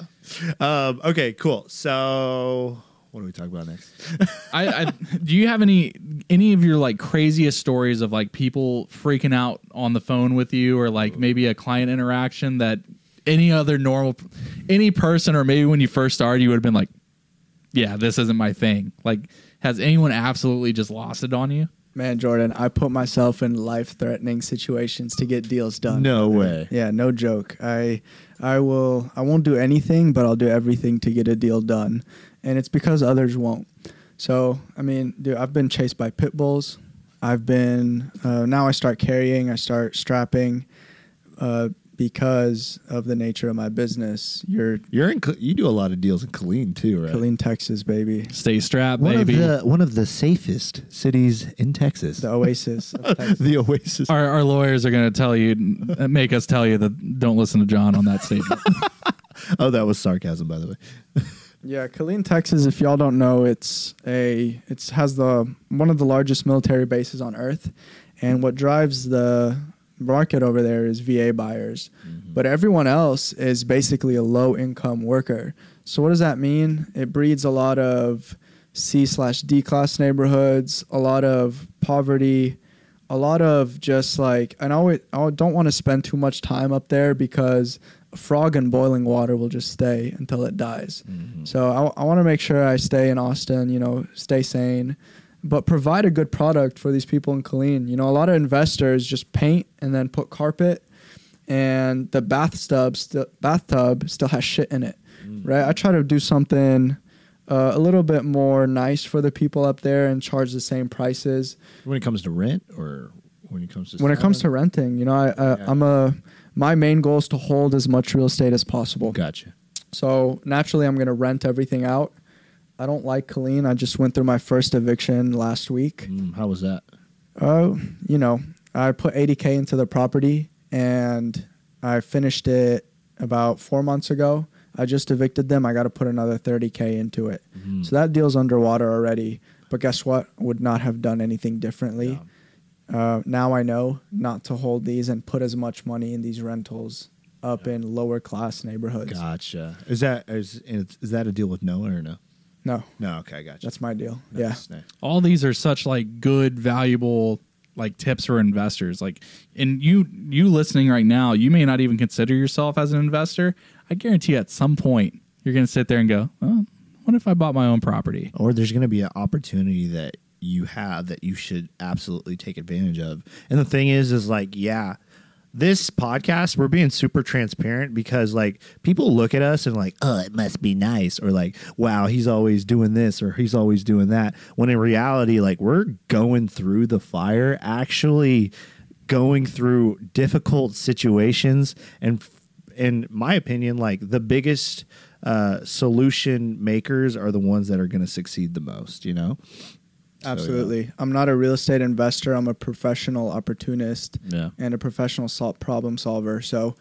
Um, okay, cool. So, what do we talk about next? (laughs) I, I do you have any any of your like craziest stories of like people freaking out on the phone with you or like maybe a client interaction that any other normal any person or maybe when you first started you would have been like yeah this isn't my thing like has anyone absolutely just lost it on you man, Jordan, I put myself in life-threatening situations to get deals done. No way. Yeah, no joke. I I will I won't do anything, but I'll do everything to get a deal done. And it's because others won't. So, I mean, dude, I've been chased by pit bulls. I've been uh, now I start carrying, I start strapping uh, because of the nature of my business. You're You're in. Cal- You do a lot of deals in Killeen too, right? Killeen, Texas, baby. stay strapped One baby of the one of the safest cities in Texas. The oasis of (laughs) Texas. the Oasis. our, our lawyers are going to tell you make us tell you that don't listen to john on that statement (laughs) Oh, that was sarcasm, by the way. (laughs) Yeah, Killeen, Texas. If y'all don't know, it's a it's has the one of the largest military bases on Earth, and what drives the market over there is VA buyers, mm-hmm. but everyone else is basically a low income worker. So what does that mean? It breeds a lot of C slash D class neighborhoods, a lot of poverty, a lot of just like, and I, always, I don't want to spend too much time up there because a frog in boiling water will just stay until it dies. Mm-hmm. So I, I want to make sure I stay in Austin, you know, stay sane, but provide a good product for these people in Killeen. You know, a lot of investors just paint and then put carpet, and the bathtub still bathtub still has shit in it, right? I try to do something uh, a little bit more nice for the people up there and charge the same prices. When it comes to rent, or when it comes to When it comes to renting, you know, I, I Yeah. I'm a my main goal is to hold as much real estate as possible. gotcha. So naturally, I'm going to rent everything out. I don't like Killeen. I just went through my first eviction last week. Mm, how was that? Oh, you know, I put 80k into the property and I finished it about four months ago. I just evicted them. I got to put another 30k into it. Mm. So that deal's underwater already. But guess what? Would not have done anything differently. Uh, now I know not to hold these and put as much money in these rentals up in lower class neighborhoods. Gotcha. Is that is is is that a deal with Noah or no? No, No. Okay, I gotcha. that's my deal. Nice, Yeah. nice. all these are such like good valuable like tips for investors like and you you listening right now you may not even consider yourself as an investor i guarantee at some point you're going to sit there and go oh, what if i bought my own property Or there's going to be an opportunity that you have that you should absolutely take advantage of. And the thing is, is like, yeah, this podcast we're being super transparent because like people look at us and like, oh, it must be nice, or like, wow, he's always doing this or he's always doing that. When in reality, like we're going through the fire, actually going through difficult situations and in my opinion, like the biggest uh, solution makers are the ones that are going to succeed the most. You know? Absolutely. I'm not a real estate investor. I'm a professional opportunist Yeah. and a professional sol- problem solver. So,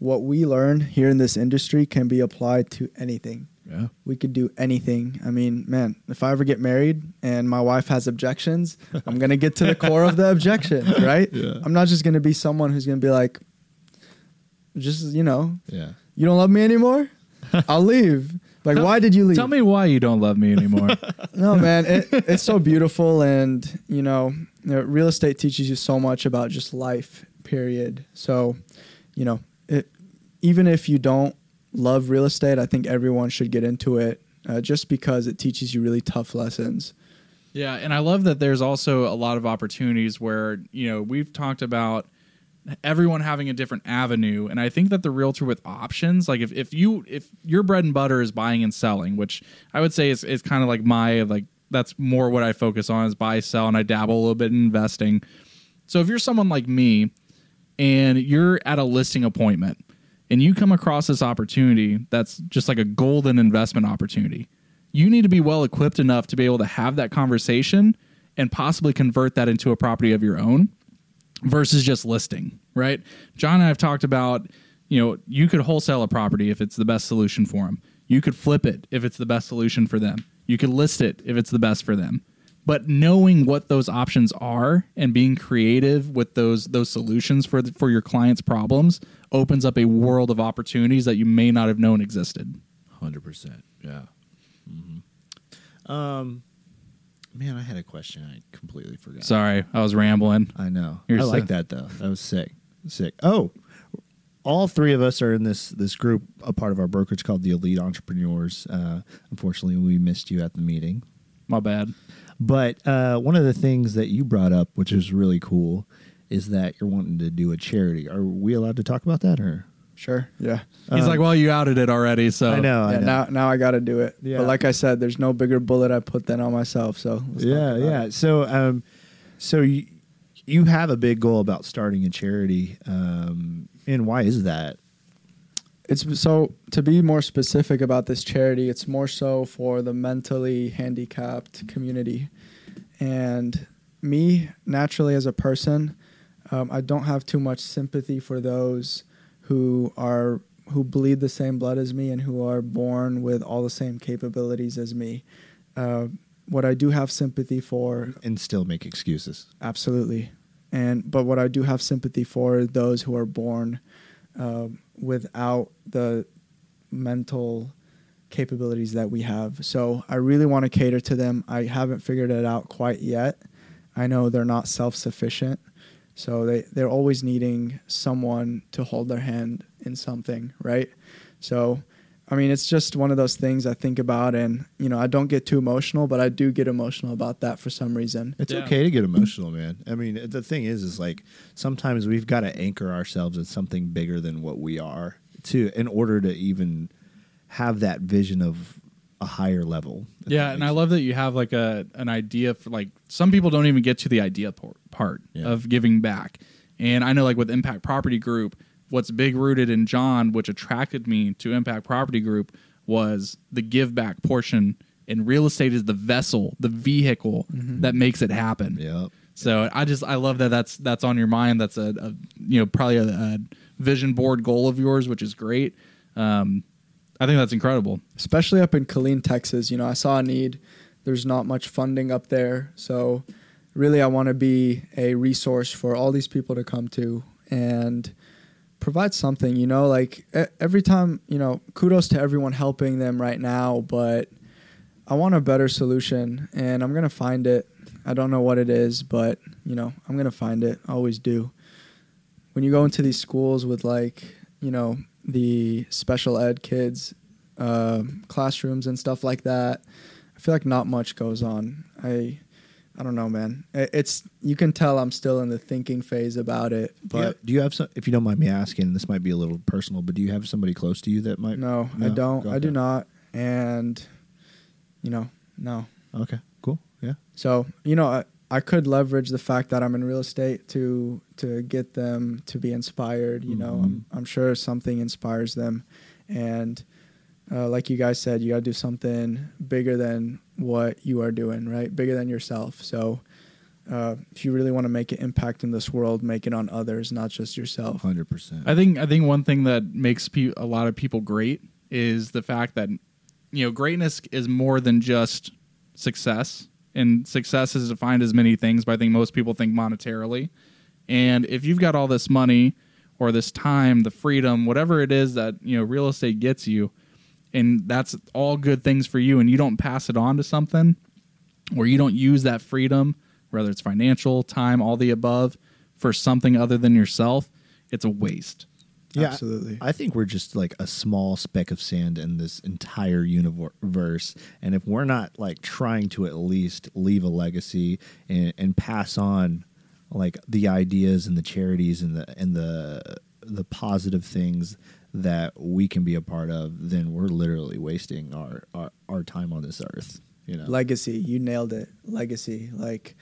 what we learn here in this industry can be applied to anything. Yeah. We could do anything. I mean, man, if I ever get married and my wife has objections, I'm going to get to the core of the (laughs) objection, right? Yeah. I'm not just going to be someone who's going to be like, just, you know, Yeah. you don't love me anymore? (laughs) I'll leave. Like, Tell- why did you leave? Tell me why you don't love me anymore. (laughs) No, man, it, it's so beautiful, and you know, you know, real estate teaches you so much about just life. Period. So, you know, it even if you don't love real estate, I think everyone should get into it, uh, just because it teaches you really tough lessons. Yeah, and I love that there's also a lot of opportunities where, you know, we've talked about everyone having a different avenue and I think that the realtor with options, like if, if you if your bread and butter is buying and selling, which I would say is, is kind of like my like that's more what I focus on is buy, sell, and I dabble a little bit in investing. So if you're someone like me and you're at a listing appointment and you come across this opportunity that's just like a golden investment opportunity, you need to be well equipped enough to be able to have that conversation and possibly convert that into a property of your own versus just listing, right? John and I have talked about, you know, you could wholesale a property if it's the best solution for them. You could flip it if it's the best solution for them. You could list it if it's the best for them. But knowing what those options are and being creative with those those solutions for the, for your clients' problems opens up a world of opportunities that you may not have known existed. Hundred percent. Yeah. hmm Um, man, I had a question. I completely forgot. Sorry, I was rambling. I know. You're I like that though. That was sick. Sick. Oh, all three of us are in this this group, a part of our brokerage called the Elite Entrepreneurs. Uh, unfortunately, we missed you at the meeting. My bad. But uh, one of the things that you brought up, which is really cool, is that you're wanting to do a charity. Are we allowed to talk about that, or Sure. Yeah. He's Um, like, "Well, you outed it already." So I know, I know. Now, now I got to do it. Yeah. But like I said, there's no bigger bullet I put than on myself. So let's talk yeah, about yeah. it. So, um, so you you have a big goal about starting a charity, um, and why is that? It's so to be more specific about this charity, it's more so for the mentally handicapped community. And me, naturally, as a person, um, I don't have too much sympathy for those who are who bleed the same blood as me and who are born with all the same capabilities as me. Uh, what I do have sympathy for And still make excuses. Absolutely. And but what I do have sympathy for are those who are born uh, without the mental capabilities that we have. So I really want to cater to them. I haven't figured it out quite yet. I know they're not self sufficient. So they, they're always needing someone to hold their hand in something, right? So I mean it's just one of those things I think about and you know, I don't get too emotional, but I do get emotional about that for some reason. It's Yeah. okay to get emotional, man. I mean, the thing is, is like sometimes we've got to anchor ourselves in something bigger than what we are to in order to even have that vision of a higher level. Yeah, and I love that you have like a an idea for like some people don't even get to the idea por- part Yeah. of giving back. And I know like with Impact Property Group, what's big rooted in John, which attracted me to Impact Property Group was the give back portion. And real estate is the vessel, the vehicle that makes it happen. Yep. So I just I love that that's that's on your mind. That's a, a you know probably a, a vision board goal of yours, which is great. Um, I think that's incredible. especially up in Killeen, Texas. You know, I saw a need. There's not much funding up there, so really, I want to be a resource for all these people to come to and provide something. You know, like every time, you know, kudos to everyone helping them right now, but I want a better solution, and I'm gonna find it. I don't know what it is, but you know, I'm gonna find it. I always do. When you go into these schools with like, you know, the special ed kids, um, classrooms and stuff like that, I feel like not much goes on. I, I don't know, man. It- It's you can tell I'm still in the thinking phase about it, Do you, have, but do you have some? If you don't mind me asking, this might be a little personal, but do you have somebody close to you that might? no, I don't. I do not, and you know, no. Okay, cool. Yeah. So you know, I, I could leverage the fact that I'm in real estate to to get them to be inspired. You know, I'm I'm sure something inspires them, and uh, like you guys said, you got to do something bigger than what you are doing, right? Bigger than yourself. So. Uh, if you really want to make an impact in this world, make it on others, not just yourself. Hundred percent. I think I think one thing that makes pe- a lot of people great is the fact that you know greatness is more than just success, and success is defined as many things. But I think most people think monetarily, and if you've got all this money or this time, the freedom, whatever it is that you know real estate gets you, and that's all good things for you and you don't pass it on to something or you don't use that freedom whether it's financial time all the above for something other than yourself it's a waste Absolutely. I think we're just like a small speck of sand in this entire universe, and if we're not like trying to at least leave a legacy and, and pass on like the ideas and the charities and the and the the positive things that we can be a part of, then we're literally wasting our our, our time on this earth. You know, Legacy, you nailed it. Legacy. Like,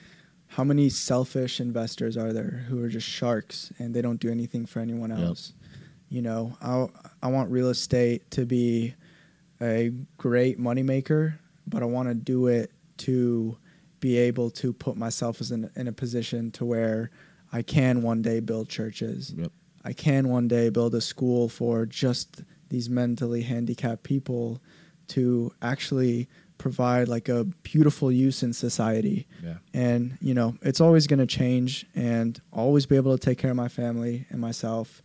how many selfish investors are there who are just sharks and they don't do anything for anyone else? You know, I I want real estate to be a great moneymaker, but I want to do it to be able to put myself as in, in a position to where I can one day build churches. Yep. I can one day build a school for just these mentally handicapped people to actually provide like a beautiful use in society. Yeah. And, you know, it's always going to change and always be able to take care of my family and myself.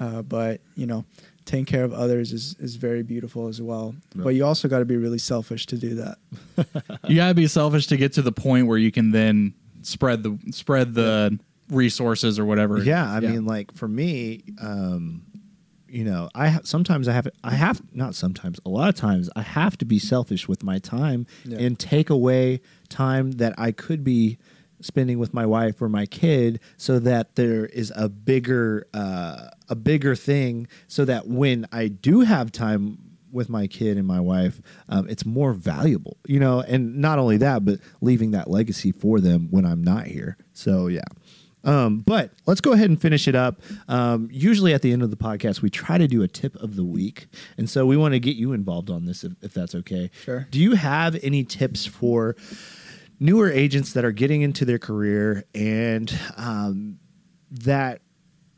Uh, but, you know, taking care of others is, is very beautiful as well. But you also got to be really selfish to do that. (laughs) you got to be selfish to get to the point where you can then spread the spread the resources or whatever Yeah, I mean, like for me, um, you know, I ha- sometimes I have I have not sometimes a lot of times I have to be selfish with my time Yeah. and take away time that I could be spending with my wife or my kid so that there is a bigger uh, a bigger thing so that when I do have time with my kid and my wife um, it's more valuable you know and not only that but leaving that legacy for them when I'm not here so yeah um, but let's go ahead and finish it up. Um, usually at the end of the podcast, we try to do a tip of the week. And so we want to get you involved on this if, if that's okay. Sure. Do you have any tips for newer agents that are getting into their career and um, that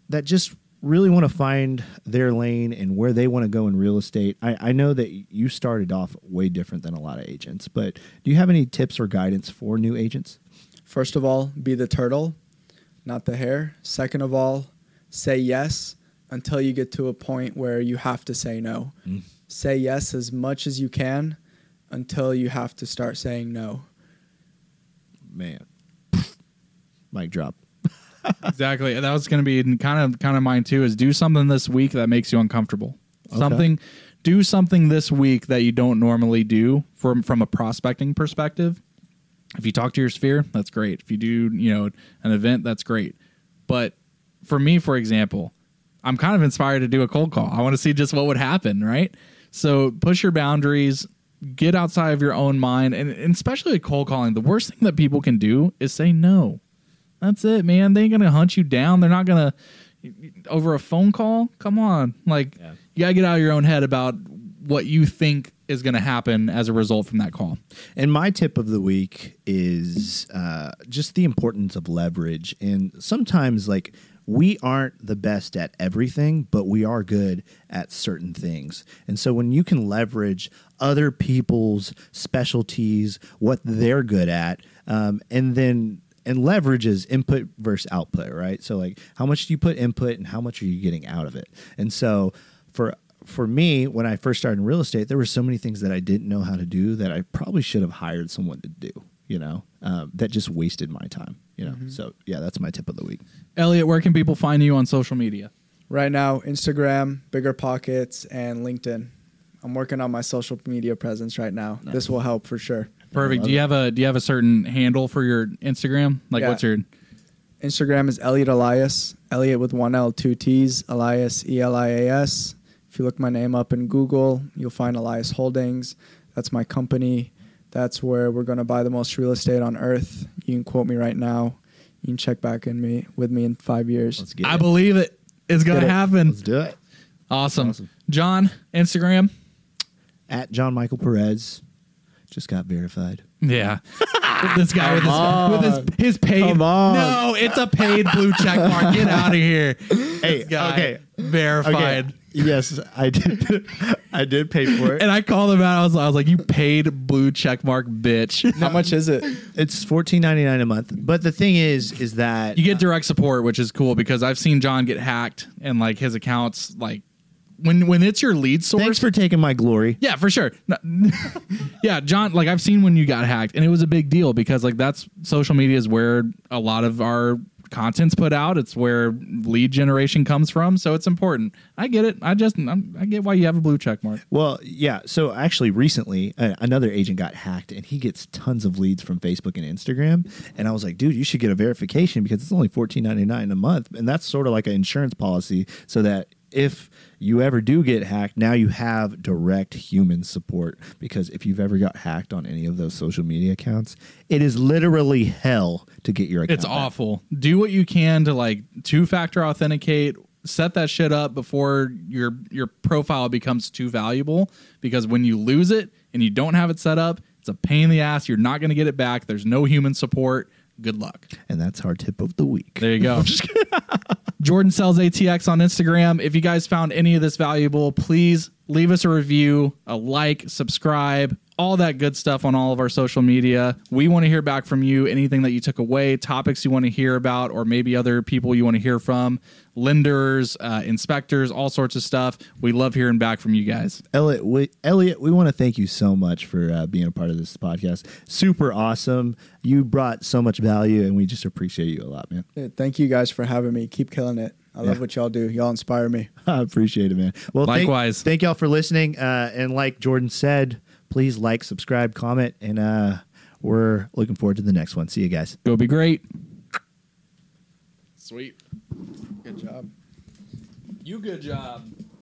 that just really want to find their lane and where they want to go in real estate? I, I know that you started off way different than a lot of agents, but do you have any tips or guidance for new agents? First of all, be the turtle, not the hare. Second of all, say yes until you get to a point where you have to say no. Mm. Say yes as much as you can until you have to start saying no. Man, (laughs) mic drop. (laughs) exactly. That was going to be kind of kind of mine too is do something this week that makes you uncomfortable. Something do something this week that you don't normally do from from a prospecting perspective. If you talk to your sphere that's great. If you do you know an event that's great. But for me for example i'm kind of inspired to do a cold call. I want to see just what would happen right? So push your boundaries get outside of your own mind and, and especially with cold calling the worst thing that people can do is say no that's it, man. They ain't gonna hunt you down. They're not gonna over a phone call. Come on, like Yeah. you gotta get out of your own head about what you think is gonna happen as a result from that call. And my tip of the week is uh, just the importance of leverage. And sometimes, like, we aren't the best at everything, but we are good at certain things. And so, when you can leverage other people's specialties, what they're good at, um, and then and leverages input versus output, right? So, like, how much do you put input, and how much are you getting out of it? And so, for for me, when I first started in real estate, there were so many things that I didn't know how to do that I probably should have hired someone to do. You know, um, that just wasted my time. You know, so yeah, that's my tip of the week. Eliott, where can people find you on social media? Right now, Instagram, Bigger Pockets, and LinkedIn. I'm working on my social media presence right now. This will help for sure. Perfect. Do you have a do you have a certain handle for your Instagram? Like Yeah. what's your Instagram is Eliott Elias. Eliott with one L, two T's. Elias, E L I A S. If you look my name up in Google, you'll find Elias Holdings. That's my company. That's where we're going to buy the most real estate on earth. You can quote me right now. You can check back in me with me in five years. Let's get I it. believe it. It's gonna get it. happen. Let's do it. Awesome. Awesome. John, Instagram. At John Michael Perez, just got verified. Yeah. (laughs) this guy with his, with his his paid Come on. No, it's a paid blue check mark. Get (laughs) out of here. Hey, Guy, okay, Verified. okay. Yes, I did. (laughs) I did pay for it. And I called him out. I was, I was like, "You paid blue check mark, bitch." How much is it? It's fourteen ninety nine a month. But the thing is, is that You get direct support, which is cool because I've seen John get hacked and like his accounts like when when it's your lead source. Thanks for taking my glory. Yeah, for sure. No- (laughs) yeah, John, like I've seen when you got hacked and it was a big deal because like that's social media is where a lot of our content's put out. It's where lead generation comes from, so it's important. I get it. I just I'm, I get why you have a blue check mark. Well, yeah. So actually, recently, uh, another agent got hacked, and he gets tons of leads from Facebook and Instagram. And I was like, dude, you should get a verification because it's only fourteen ninety nine a month, and that's sort of like an insurance policy, so that if you ever do get hacked, now you have direct human support. Because if you've ever got hacked on any of those social media accounts, it is literally hell to get your account. It's back. awful. Do what you can to like two factor authenticate. Set that shit up before your your profile becomes too valuable because when you lose it and you don't have it set up, it's a pain in the ass. You're not going to get it back. There's no human support. Good luck. And that's our tip of the week. There you go. (laughs) (laughs) Jordan sells ATX on Instagram. If you guys found any of this valuable, please leave us a review, a like, subscribe, all that good stuff on all of our social media. We want to hear back from you. Anything that you took away, topics you want to hear about, or maybe other people you want to hear from, lenders, uh, inspectors, all sorts of stuff. We love hearing back from you guys. Eliott, we, Eliott, we want to thank you so much for uh, being a part of this podcast. Super awesome. You brought so much value, and we just appreciate you a lot, man. Yeah, thank you guys for having me. Keep killing it. I love Yeah. what y'all do. Y'all inspire me. (laughs) I appreciate it, man. Well, thank- Likewise. Thank, y'all for listening. Uh, and like Jordan said, please like, subscribe, comment, and uh, we're looking forward to the next one. See you guys. Go be great. Sweet. Good job. You good job.